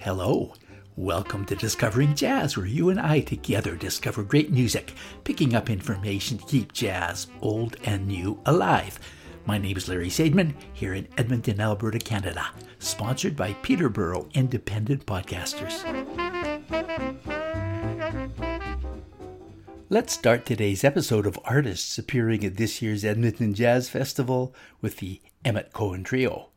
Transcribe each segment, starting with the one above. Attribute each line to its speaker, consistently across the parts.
Speaker 1: Hello. Welcome to Discovering Jazz, where you and I together discover great music, picking up information to keep jazz, old and new, alive. My name is Larry Sadman, here in Edmonton, Alberta, Canada, sponsored by Peterborough Independent Podcasters. Let's start today's episode of artists appearing at this year's Edmonton Jazz Festival with the Emmet Cohen Trio.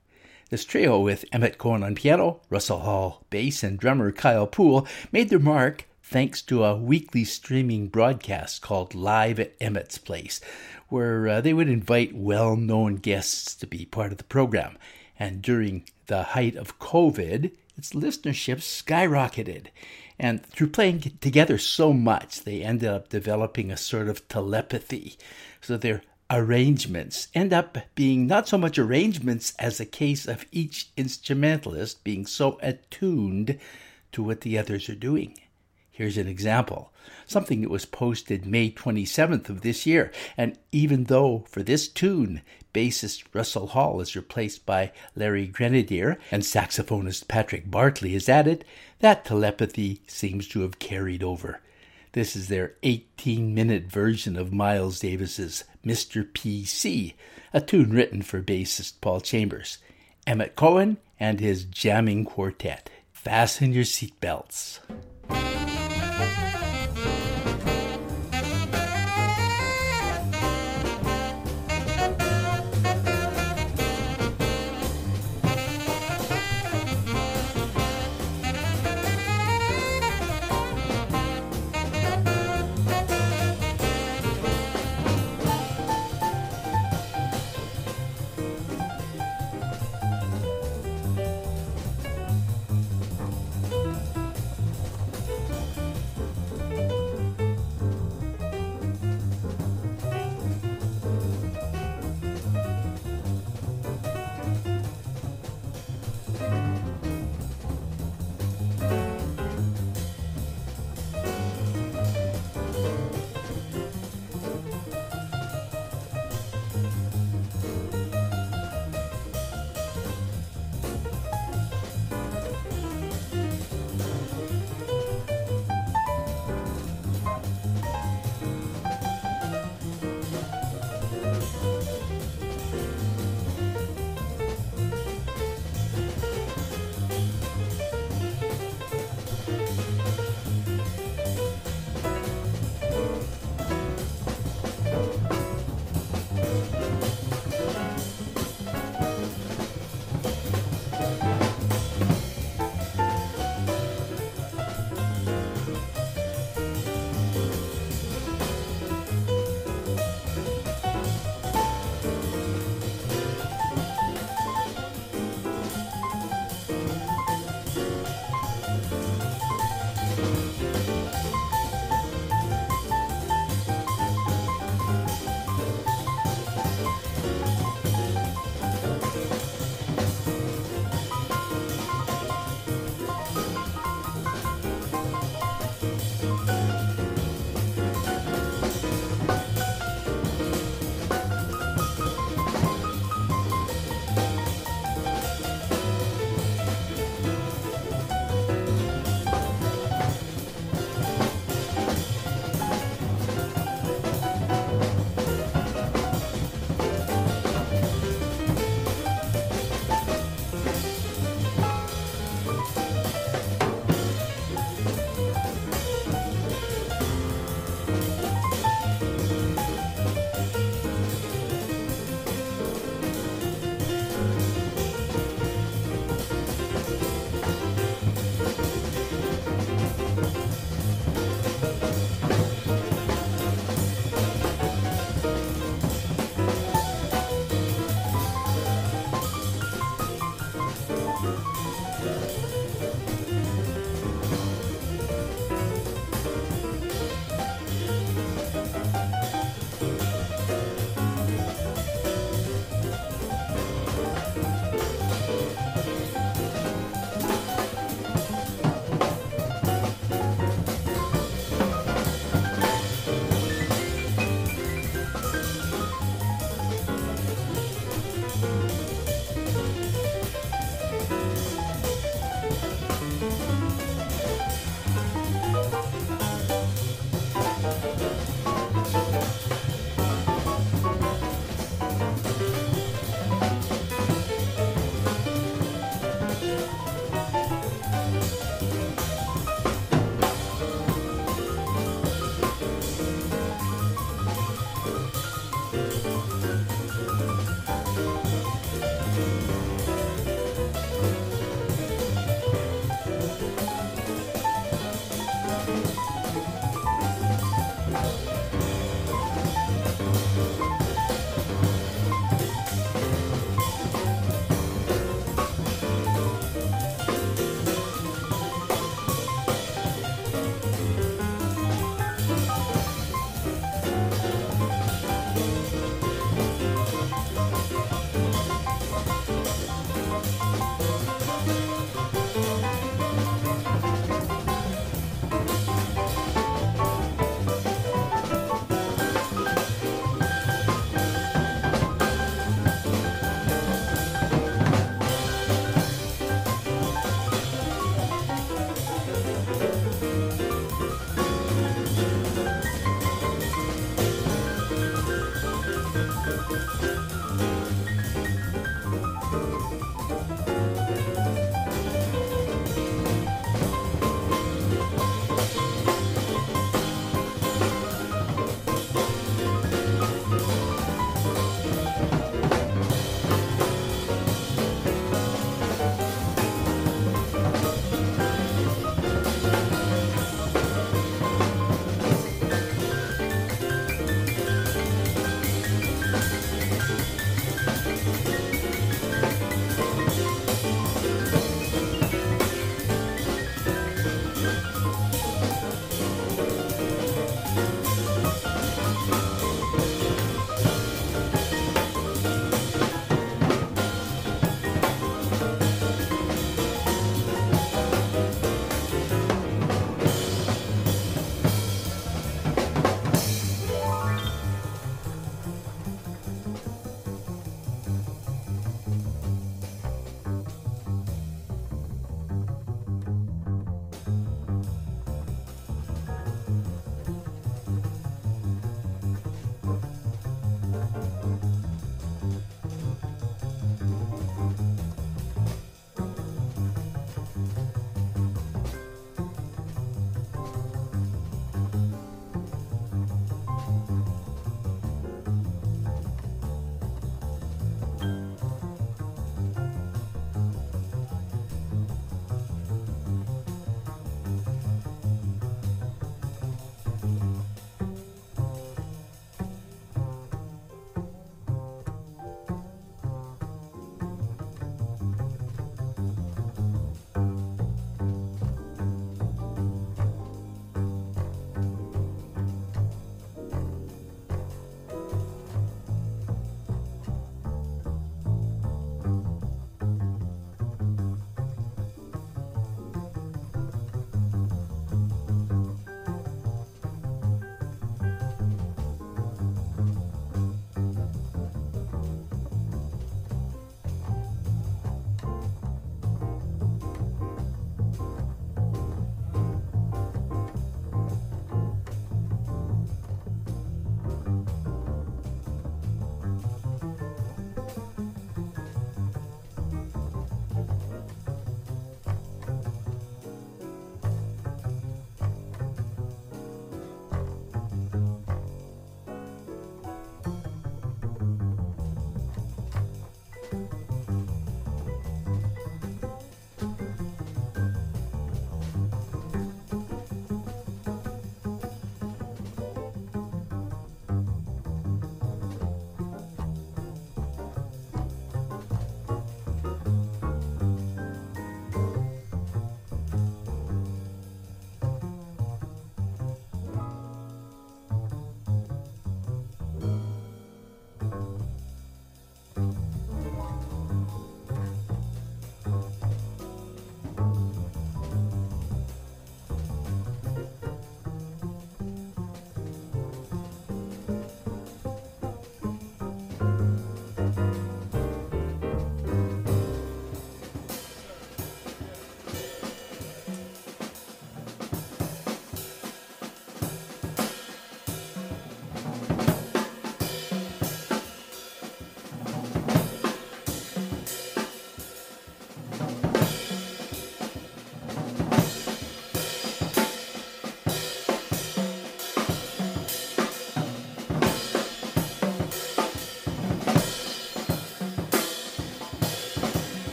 Speaker 1: This trio, with Emmet Cohen on piano, Russell Hall bass, and drummer Kyle Poole, made their mark thanks to a weekly streaming broadcast called Live at Emmet's Place, where uh, they would invite well known guests to be part of the program. And during the height of COVID, its listenership skyrocketed. And through playing together so much, they ended up developing a sort of telepathy. So they're arrangements end up being not so much arrangements as a case of each instrumentalist being so attuned to what the others are doing. Here's an example something that was posted May 27th of this year. And even though for this tune, bassist Russell Hall is replaced by Larry Grenadier and saxophonist Patrick Bartley is added, that telepathy seems to have carried over. This is their 18 minute version of Miles Davis's Mr. PC, a tune written for bassist Paul Chambers. Emmet Cohen and his jamming quartet. Fasten your seatbelts.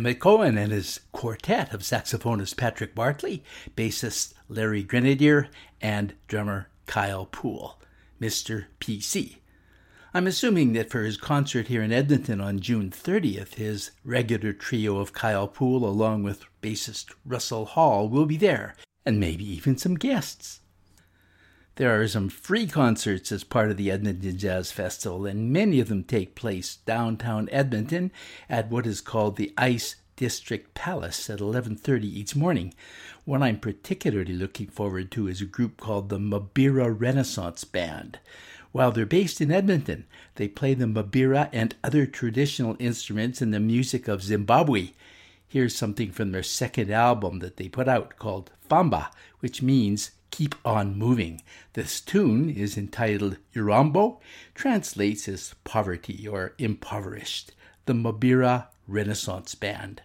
Speaker 1: Emmet Cohen and his quartet of saxophonist Patrick Bartley, bassist Larry Grenadier, and drummer Kyle Poole, Mr. PC. I'm assuming that for his concert here in Edmonton on June 30th, his regular trio of Kyle Poole along with bassist Russell Hall will be there, and maybe even some guests. There are some free concerts as part of the Edmonton Jazz Festival, and many of them take place downtown Edmonton at what is called the Ice District Palace at 11:30 each morning. One I'm particularly looking forward to is a group called the Mbira Renaissance Band. While they're based in Edmonton, they play the mbira and other traditional instruments in the music of Zimbabwe. Here's something from their second album that they put out called Famba, which means keep on moving. This tune is entitled Urambo, translates as poverty or impoverished. The Mbira Renaissance Band.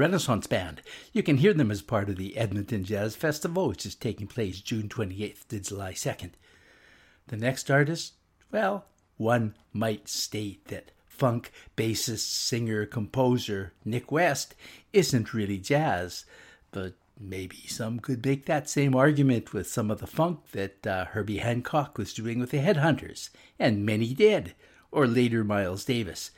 Speaker 1: Renaissance Band. You can hear them as part of the Edmonton Jazz Festival, which is taking place June 28th to July 2nd. The next artist, well, one might state that funk bassist, singer, composer Nik West isn't really jazz, but maybe some could make that same argument with some of the funk that uh, Herbie Hancock was doing with the Headhunters, and many did, or later Miles Davis.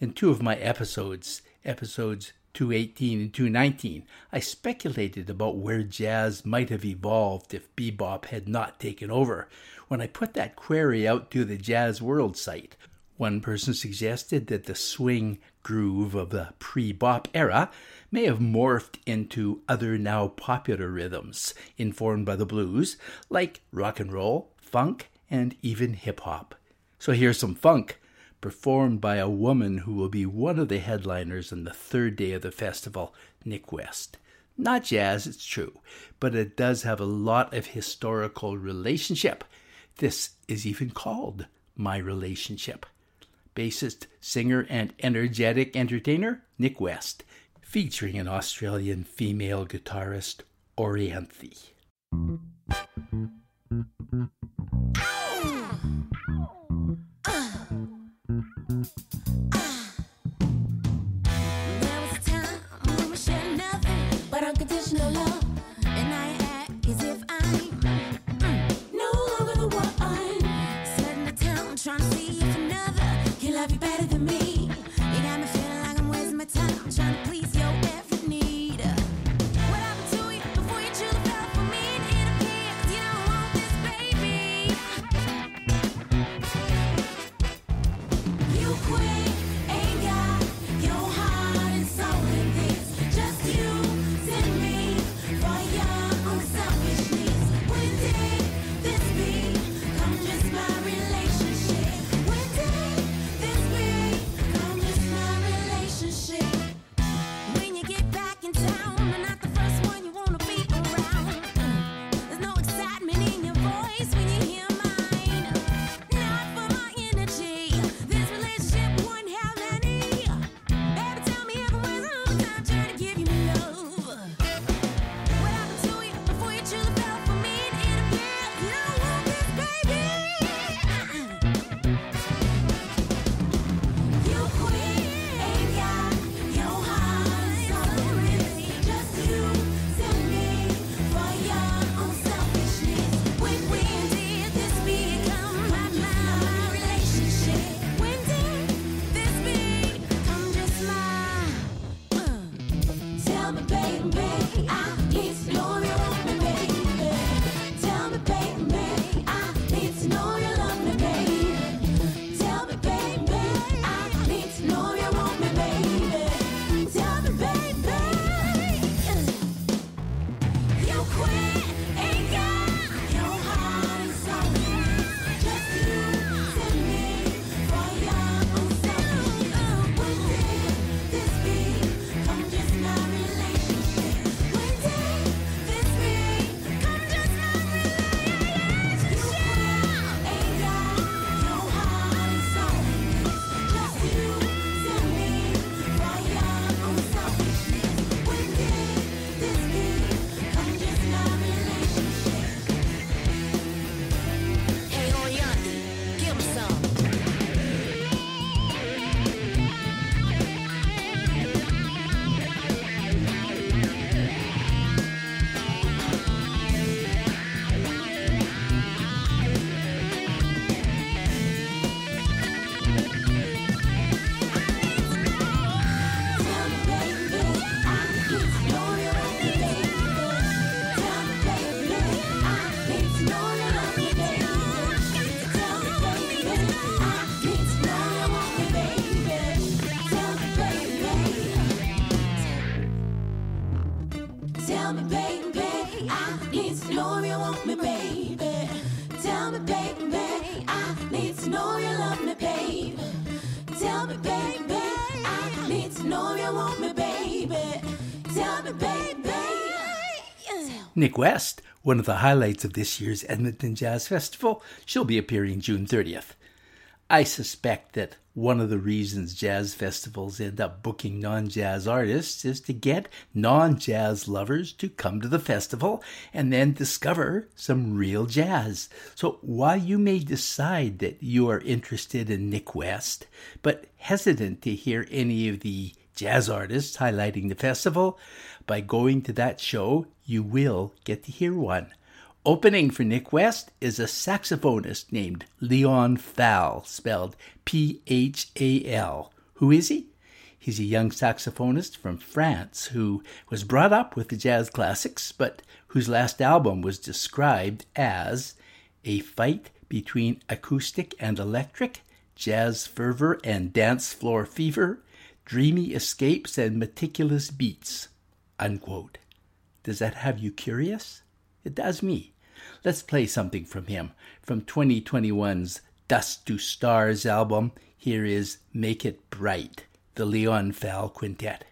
Speaker 1: In two of my episodes, episodes 218 and 219, I speculated about where jazz might have evolved if bebop had not taken over. When I put that query out to the Jazz World site, one person suggested that the swing groove of the pre bop era may have morphed into other now popular rhythms, informed by the blues, like rock and roll, funk, and even hip hop. So here's some funk performed by a woman who will be one of the headliners on the third day of the festival, Nik West. Not jazz, it's true, but it does have a lot of historical relationship. This is even called My Relationship. Bassist, singer, and energetic entertainer Nik West, featuring an Australian female guitarist, Orianthi. Nik West, one of the highlights of this year's Edmonton Jazz Festival, she'll be appearing June 30th. I suspect that one of the reasons jazz festivals end up booking non jazz artists is to get non jazz lovers to come to the festival and then discover some real jazz. So while you may decide that you are interested in Nik West, but hesitant to hear any of the jazz artists highlighting the festival, by going to that show, you will get to hear one. Opening for Nik West is a saxophonist named Leon Phal, spelled P H A L. Who is he? He's a young saxophonist from France who was brought up with the jazz classics, but whose last album was described as a fight between acoustic and electric, jazz fervor and dance floor fever, dreamy escapes and meticulous beats. Unquote. Does that have you curious? It does me. Let's play something from him. From 2021's Dust to Stars album, here is Make It Bright, the Leon Phal Quintet.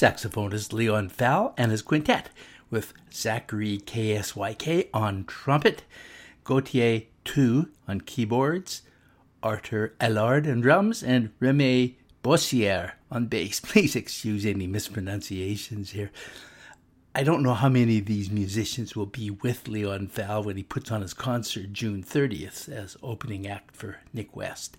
Speaker 1: Saxophonist Leon Phal and his quintet, with Zachary KSYK on trumpet, Gauthier Toux on keyboards, Arthur Allard on drums, and Remy Bossier on bass. Please excuse any mispronunciations here. I don't know how many of these musicians will be with Leon Phal when he puts on his concert June 30th as opening act for Nik West.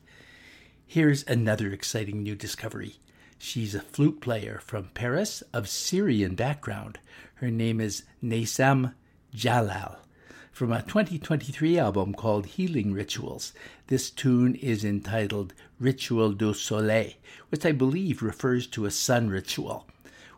Speaker 1: Here's another exciting new discovery. She's a flute player from Paris of Syrian background. Her name is Naissam Jalal. From a 2023 album called Healing Rituals, this tune is entitled Ritual du Soleil, which I believe refers to a sun ritual,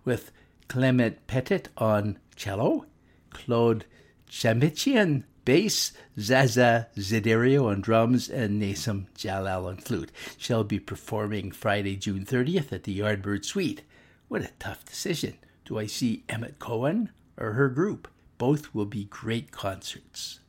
Speaker 1: with Clement Petit on cello, Claude Tchamitchian bass, Zaza Desiderio on drums, and Naissam Jalal on flute. She'll be performing Friday, June 30th at the Yardbird Suite. What a tough decision. Do I see Emmet Cohen or her group? Both will be great concerts.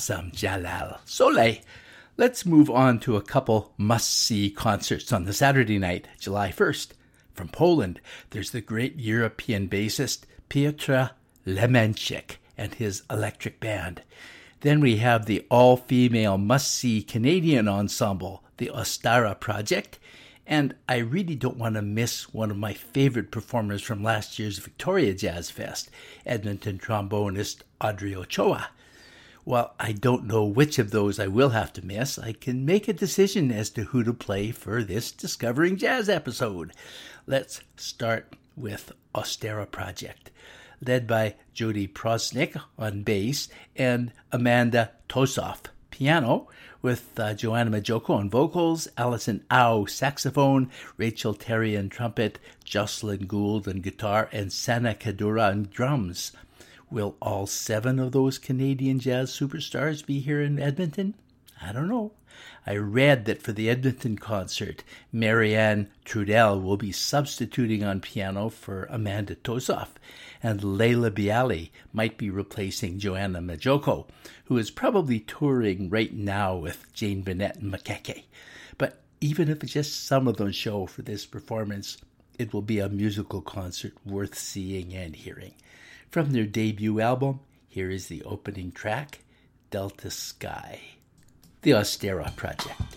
Speaker 1: Naissam Jalal. Soleil. Let's move on to a couple must see concerts on the Saturday night, July 1st. From Poland, there's the great European bassist Piotr Lemanczyk and his electric band. Then we have the all female must see Canadian ensemble, the Ostara Project. And I really don't want to miss one of my favorite performers from last year's Victoria Jazz Fest, Edmonton trombonist Audrey Ochoa. While I don't know which of those I will have to miss, I can make a decision as to who to play for this Discovering Jazz episode. Let's start with Ostara Project, led by Jodi Proznick on bass and Amanda Tosoff piano, with uh, Joanna Majoko on vocals, Allison Au saxophone, Rachel Terry on trumpet, Jocelyn Gould on guitar, and Sanah Kadoura on drums. Will all seven of those Canadian jazz superstars be here in Edmonton? I don't know. I read that for the Edmonton concert, Marianne Trudel will be substituting on piano for Amanda Tosoff, and Laila Biali might be replacing Joanna Majoko, who is probably touring right now with Jane Bunnett and Maqueque. But even if just some of them show for this performance, it will be a musical concert worth seeing and hearing. From their debut album, here is the opening track, Delta Sky. The Ostara Project.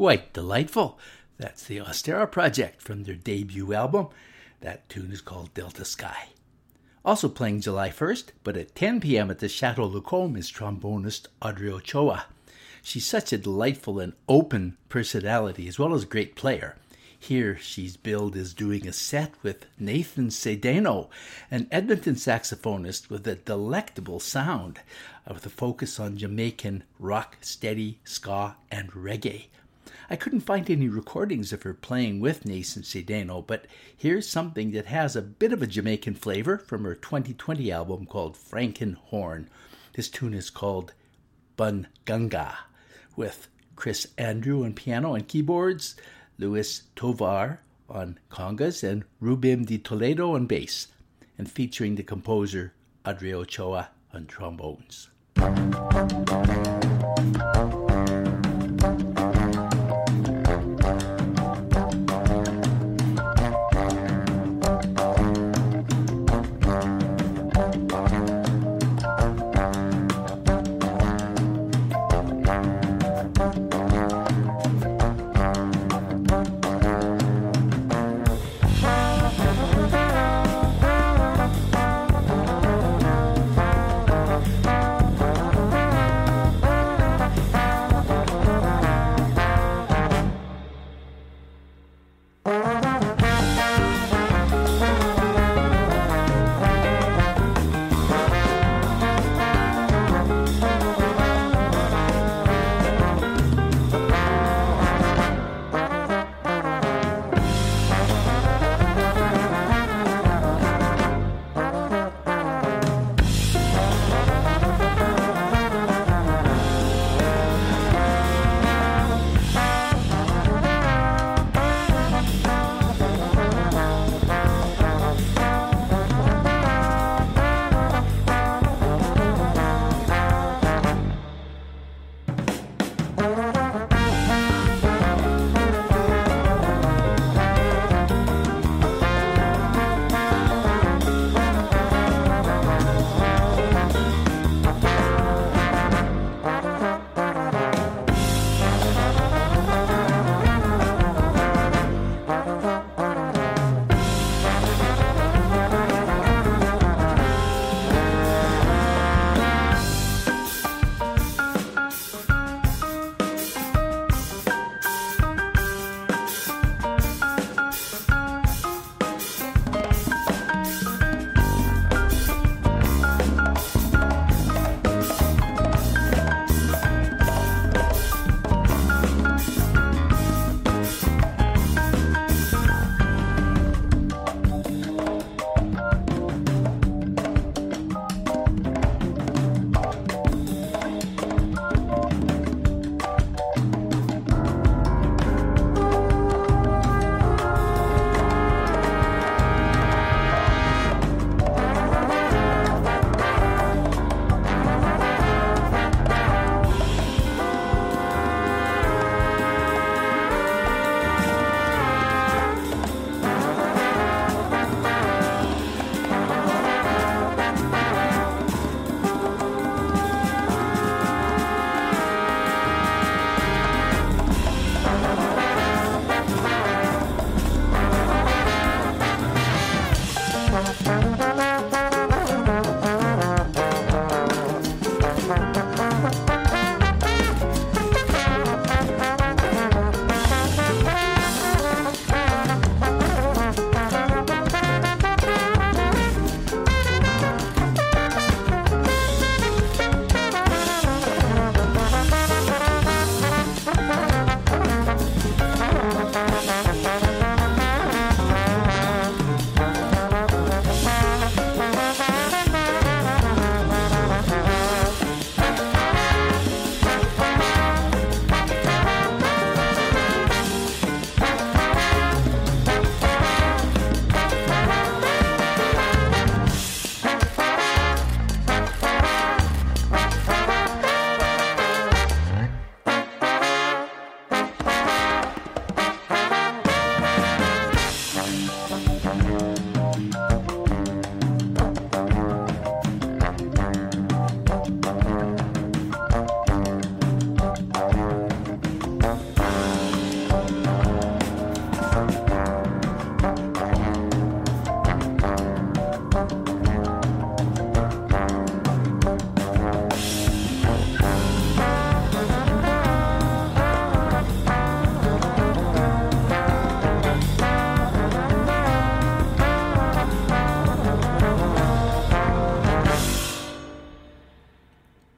Speaker 1: Quite delightful. That's the Ostara Project from their debut album. That tune is called Delta Sky. Also playing July 1st, but at 10 p.m. at the Chateau Lacombe is trombonist Audrey Ochoa. She's such a delightful and open personality as well as a great player. Here she's billed as doing a set with Nathan Sedano, an Edmonton saxophonist with a delectable sound, uh, with a focus on Jamaican rock, steady, ska, and reggae. I couldn't find any recordings of her playing with Nathan Sedano, but here's something that has a bit of a Jamaican flavor from her 2020 album called Frankenhorn. This tune is called Bunganga, with Chris Andrew on piano and keyboards, Luis Tovar on congas, and Rubim de Toledo on bass, and featuring the composer Audrey Ochoa on trombones.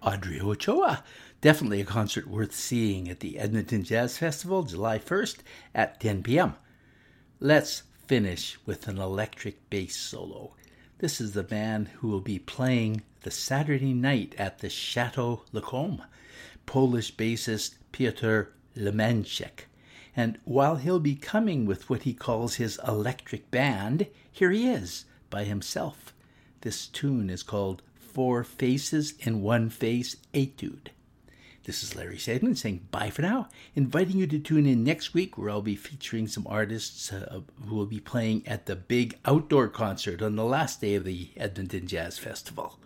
Speaker 1: Audrey Ochoa. Definitely a concert worth seeing at the Edmonton Jazz Festival, July 1st at 10 p.m. Let's finish with an electric bass solo. This is the band who will be playing the Saturday night at the Chateau Lacombe. Polish bassist Piotr Lemanczyk. And while he'll be coming with what he calls his electric band, here he is by himself. This tune is called Four Faces in One Face Etude. This is Larry Sadman saying bye for now, inviting you to tune in next week where I'll be featuring some artists uh, who will be playing at the big outdoor concert on the last day of the Edmonton Jazz Festival.